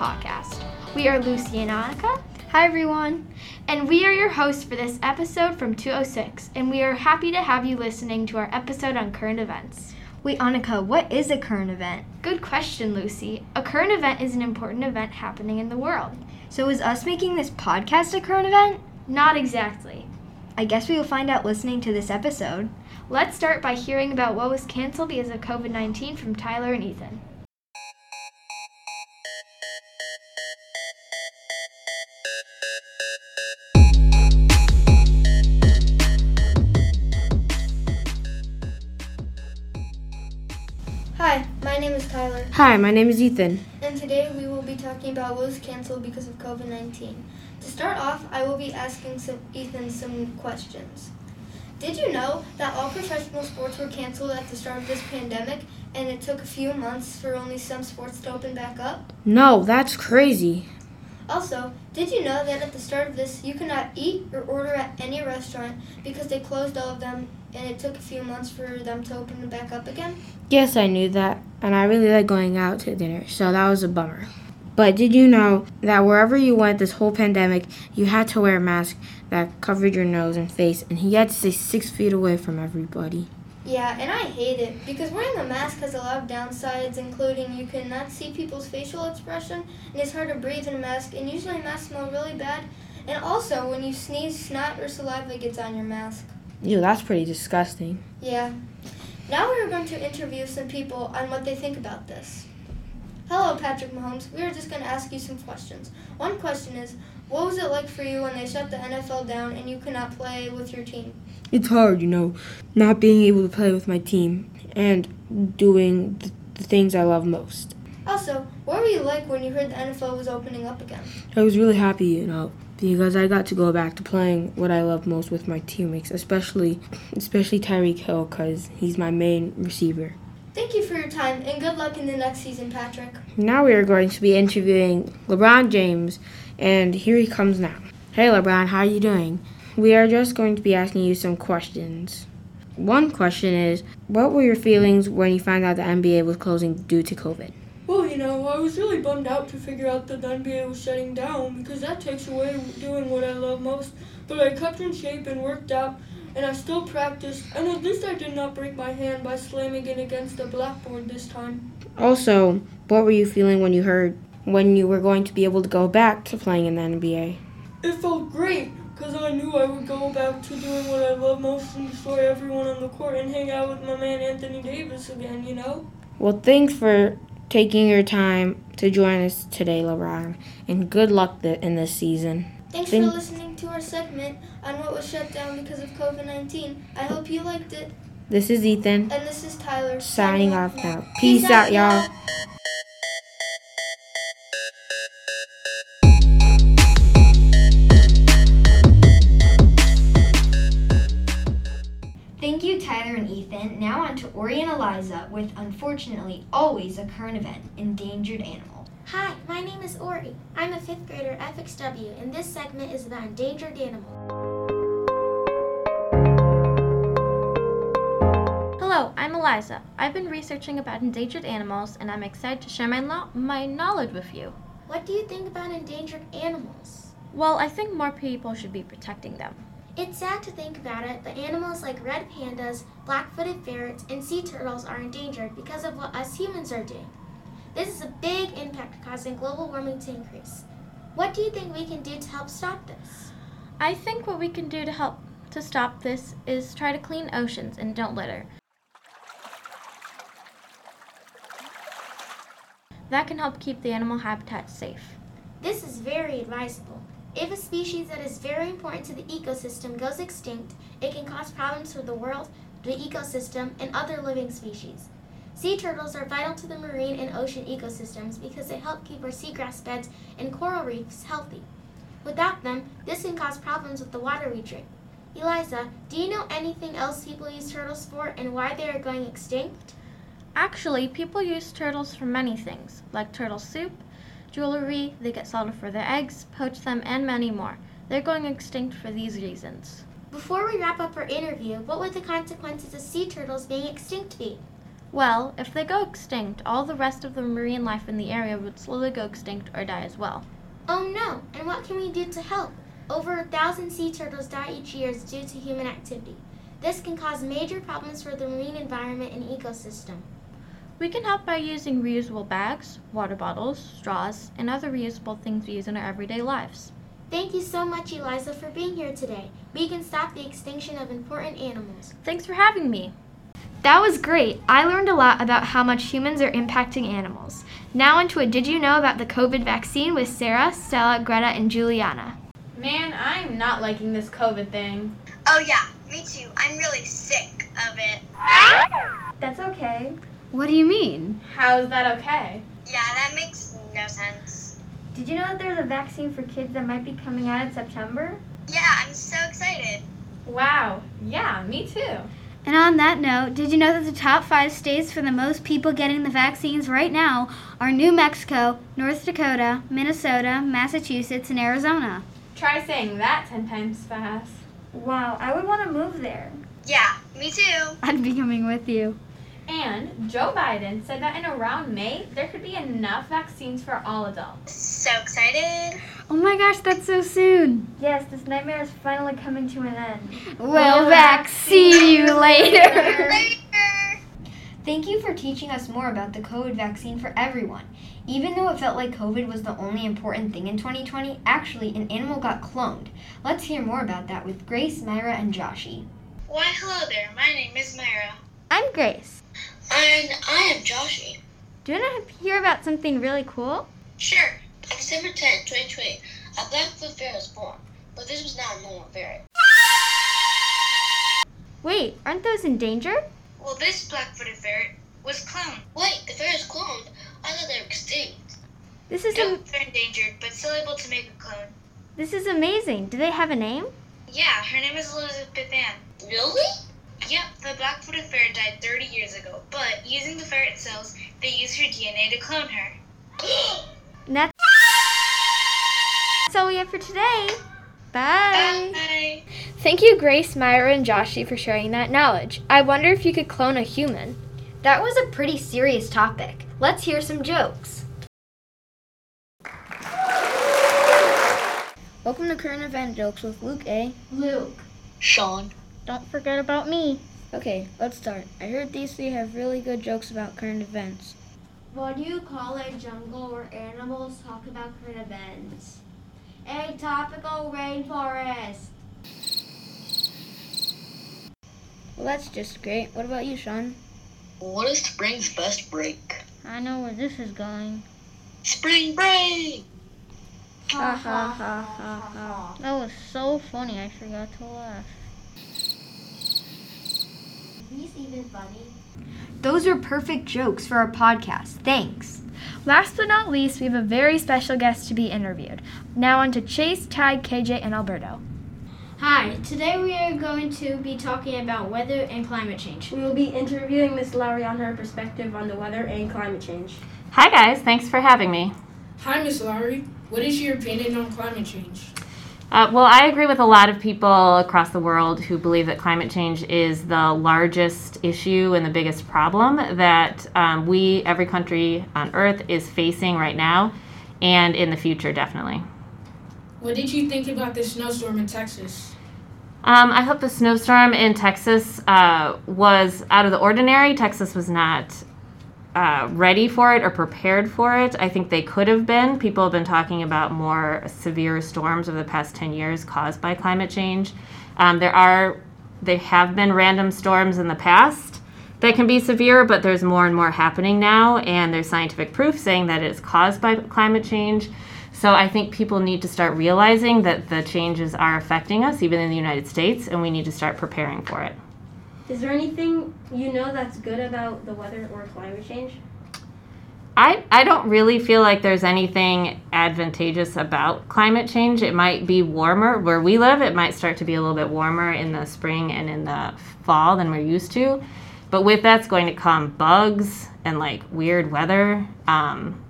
podcast. We are Lucy and Annika, Hi, everyone. and we are your hosts for this episode from 206, and we are happy to have you listening to our episode on current events. Wait, Annika, what is a current event? Good question, Lucy. A current event is an important event happening in the world. So, is us making this podcast a current event? Not exactly. I guess we will find out listening to this episode. Let's start by hearing about what was canceled because of COVID 19 from Tyler and Ethan. Name is Tyler, Hi, my name is Ethan. and today we will be talking about what was canceled because of COVID 19. To start off, I will be asking some, Ethan some questions. Did you know that all professional sports were canceled at the start of this pandemic, and it took a few months for only some sports to open back up? No, that's crazy. Also, did you know that at the start of this, you could not eat or order at any restaurant because they closed all of them, and it took a few months for them to open it back up again? Yes, I knew that, and I really like going out to dinner, so that was a bummer. But did you know that wherever you went this whole pandemic, you had to wear a mask that covered your nose and face, and you had to stay six feet away from everybody? Yeah, and I hate it because wearing a mask has a lot of downsides, including you cannot see people's facial expression, and it's hard to breathe in a mask, and usually masks smell really bad. And also, when you sneeze, snot or saliva gets on your mask. Ew, that's pretty disgusting. Yeah. Now we are going to interview some people on what they think about this. Hello, Patrick Mahomes. We are just going to ask you some questions. One question is, what was it like for you when they shut the NFL down and you could not play with your team? It's hard, you know, not being able to play with my team and doing th- the things I love most. Also, what were you like when you heard the NFL was opening up again? I was really happy, you uh, know, because I got to go back to playing what I love most with my teammates, especially especially Tyreek Hill, because he's my main receiver. Thank you for your time and good luck in the next season, Patrick. Now we are going to be interviewing LeBron James, and here he comes now. Hey LeBron, how are you doing? We are just going to be asking you some questions. One question is, what were your feelings when you found out the NBA was closing due to COVID? Well, you know, I was really bummed out to figure out that the NBA was shutting down because that takes away doing what I love most. But I kept in shape and worked out, and I still practiced, and at least I did not break my hand by slamming it against the blackboard this time. Also, what were you feeling when you heard when you were going to be able to go back to playing in the NBA? It felt great because I knew I would go back to doing what I love most and destroy everyone on the court and hang out with my man Anthony Davis again, you know? Well, thanks for taking your time to join us today, LeBron, and good luck th- in this season. Thanks Thank- for listening to our segment on what was shut down because of COVID 19. I hope you liked it. This is Ethan. And this is Tyler signing off now. Peace out, y'all. On to Ori and Eliza with unfortunately always a current event endangered animal. Hi, my name is Ori. I'm a fifth grader at FXW, and this segment is about endangered animals. Hello, I'm Eliza. I've been researching about endangered animals and I'm excited to share my, lo- my knowledge with you. What do you think about endangered animals? Well, I think more people should be protecting them. It's sad to think about it, but animals like red pandas, black footed ferrets, and sea turtles are endangered because of what us humans are doing. This is a big impact causing global warming to increase. What do you think we can do to help stop this? I think what we can do to help to stop this is try to clean oceans and don't litter. That can help keep the animal habitat safe. This is very advisable. If a species that is very important to the ecosystem goes extinct, it can cause problems for the world, the ecosystem, and other living species. Sea turtles are vital to the marine and ocean ecosystems because they help keep our seagrass beds and coral reefs healthy. Without them, this can cause problems with the water we drink. Eliza, do you know anything else people use turtles for and why they are going extinct? Actually, people use turtles for many things, like turtle soup, jewelry, they get salted for their eggs, poach them, and many more. They're going extinct for these reasons. Before we wrap up our interview, what would the consequences of sea turtles being extinct be? Well, if they go extinct, all the rest of the marine life in the area would slowly go extinct or die as well. Oh no, and what can we do to help? Over a thousand sea turtles die each year due to human activity. This can cause major problems for the marine environment and ecosystem. We can help by using reusable bags, water bottles, straws, and other reusable things we use in our everyday lives. Thank you so much, Eliza, for being here today. We can stop the extinction of important animals. Thanks for having me. That was great. I learned a lot about how much humans are impacting animals. Now onto a Did You Know About the COVID vaccine with Sarah, Stella, Greta, and Juliana. Man, I'm not liking this COVID thing. Oh, yeah, me too. I'm really sick of it. Ah! That's okay. What do you mean? How is that okay? Yeah, that makes no sense. Did you know that there's a vaccine for kids that might be coming out in September? Yeah, I'm so excited. Wow. Yeah, me too. And on that note, did you know that the top five states for the most people getting the vaccines right now are New Mexico, North Dakota, Minnesota, Massachusetts, and Arizona? Try saying that 10 times fast. Wow, I would want to move there. Yeah, me too. I'd be coming with you. And Joe Biden said that in around May, there could be enough vaccines for all adults. So excited. Oh my gosh, that's so soon. Yes, this nightmare is finally coming to an end. Well, back. See you later. Later. Thank you for teaching us more about the COVID vaccine for everyone. Even though it felt like COVID was the only important thing in 2020, actually, an animal got cloned. Let's hear more about that with Grace, Myra, and Joshi. Why, hello there. My name is Myra. I'm Grace. And I am Joshi. Do you want to hear about something really cool? Sure. On December 10, 2020, a Blackfoot ferret was born, but this was not a normal ferret. Wait, aren't those endangered? Well, this black-footed ferret was cloned. Wait, the ferret is cloned? I thought they were extinct. This is No, am- they're endangered, but still able to make a clone. this is amazing. Do they have a name? Yeah, her name is Elizabeth Ann. Really? Yep, the black-footed ferret died 30 years ago, but using the ferret cells, they used her DNA to clone her. And that's all we have for today. Bye. Bye. Thank you, Grace, Myra, and Joshi, for sharing that knowledge. I wonder if you could clone a human. That was a pretty serious topic. Let's hear some jokes. Welcome to Current Event Jokes with Luke A. Luke. Sean. Don't forget about me. Okay, let's start. I heard these three have really good jokes about current events. What do you call a jungle where animals talk about current events? A tropical rainforest. Well, that's just great. What about you, Sean? What is spring's best break? I know where this is going. Spring break! Ha ha ha ha ha. That was so funny, I forgot to laugh. These even funny. Those are perfect jokes for our podcast. Thanks. Last but not least, we have a very special guest to be interviewed. Now on to Chase, Ty, KJ, and Alberto. Hi, today we are going to be talking about weather and climate change. We will be interviewing Miss Lowry on her perspective on the weather and climate change. Hi, guys. Thanks for having me. Hi, Miss Lowry. What is your opinion on climate change? Uh, well, I agree with a lot of people across the world who believe that climate change is the largest issue and the biggest problem that um, we, every country on Earth, is facing right now and in the future, definitely. What did you think about the snowstorm in Texas? Um, I hope the snowstorm in Texas uh, was out of the ordinary. Texas was not uh, ready for it or prepared for it. I think they could have been. People have been talking about more severe storms over the past 10 years caused by climate change. Um, there are, there have been random storms in the past that can be severe, but there's more and more happening now, and there's scientific proof saying that it's caused by climate change. So I think people need to start realizing that the changes are affecting us, even in the United States, and we need to start preparing for it. Is there anything you know that's good about the weather or climate change? I, I don't really feel like there's anything advantageous about climate change. It might be warmer where we live. It might start to be a little bit warmer in the spring and in the fall than we're used to. But with that's going to come bugs and like weird weather. Um,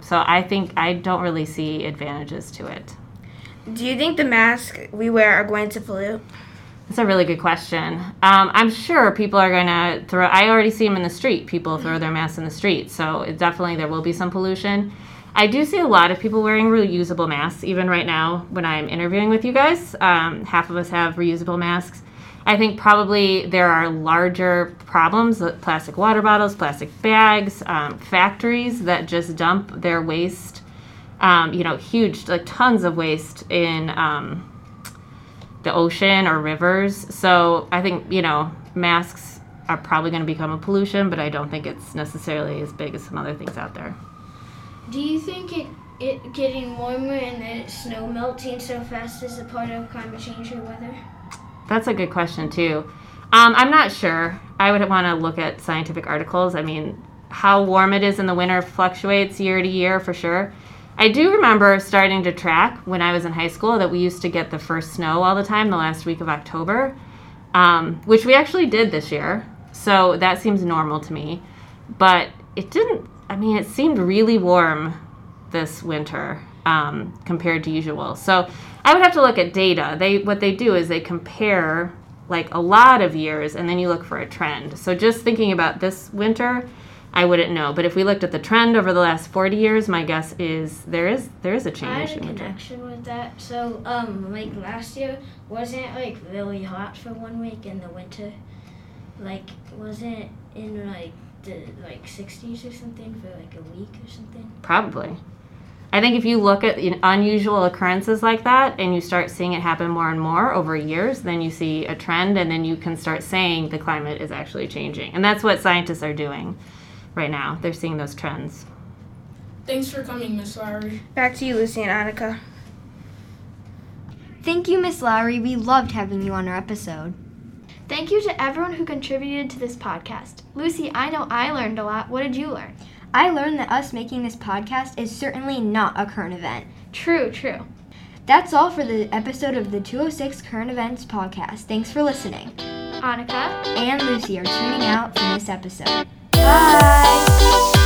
so I think I don't really see advantages to it. Do you think the masks we wear are going to pollute? That's a really good question. Um, I'm sure people are going to throw. I already see them in the street. People throw their masks in the street, so it definitely there will be some pollution. I do see a lot of people wearing reusable masks, even right now when I'm interviewing with you guys. Um, half of us have reusable masks. I think probably there are larger problems with plastic water bottles, plastic bags, um, factories that just dump their waste, um, you know, huge, like tons of waste in um, the ocean or rivers. So I think, you know, masks are probably going to become a pollution, but I don't think it's necessarily as big as some other things out there. Do you think it, it getting warmer and then snow melting so fast is a part of climate change or weather? That's a good question, too. Um, I'm not sure. I would want to look at scientific articles. I mean, how warm it is in the winter fluctuates year to year for sure. I do remember starting to track when I was in high school that we used to get the first snow all the time the last week of October, um, which we actually did this year. So that seems normal to me. But it didn't, I mean, it seemed really warm this winter um, compared to usual. So I would have to look at data. They What they do is they compare like a lot of years and then you look for a trend. So just thinking about this winter, I wouldn't know. But if we looked at the trend over the last 40 years, my guess is there is there is a change I had a in connection with that. So, um, like last year, wasn't it like really hot for one week in the winter? Like, wasn't it in like the like 60s or something for like a week or something? Probably. I think if you look at unusual occurrences like that and you start seeing it happen more and more over years, then you see a trend and then you can start saying the climate is actually changing. And that's what scientists are doing right now. They're seeing those trends. Thanks for coming, Miss Lowry. Back to you, Lucy and Annika. Thank you, Miss Lowry. We loved having you on our episode. Thank you to everyone who contributed to this podcast. Lucy, I know I learned a lot. What did you learn? I learned that us making this podcast is certainly not a current event. True, true. That's all for the episode of the 206 Current Events podcast. Thanks for listening. Annika And Lucy are tuning out from this episode. Bye.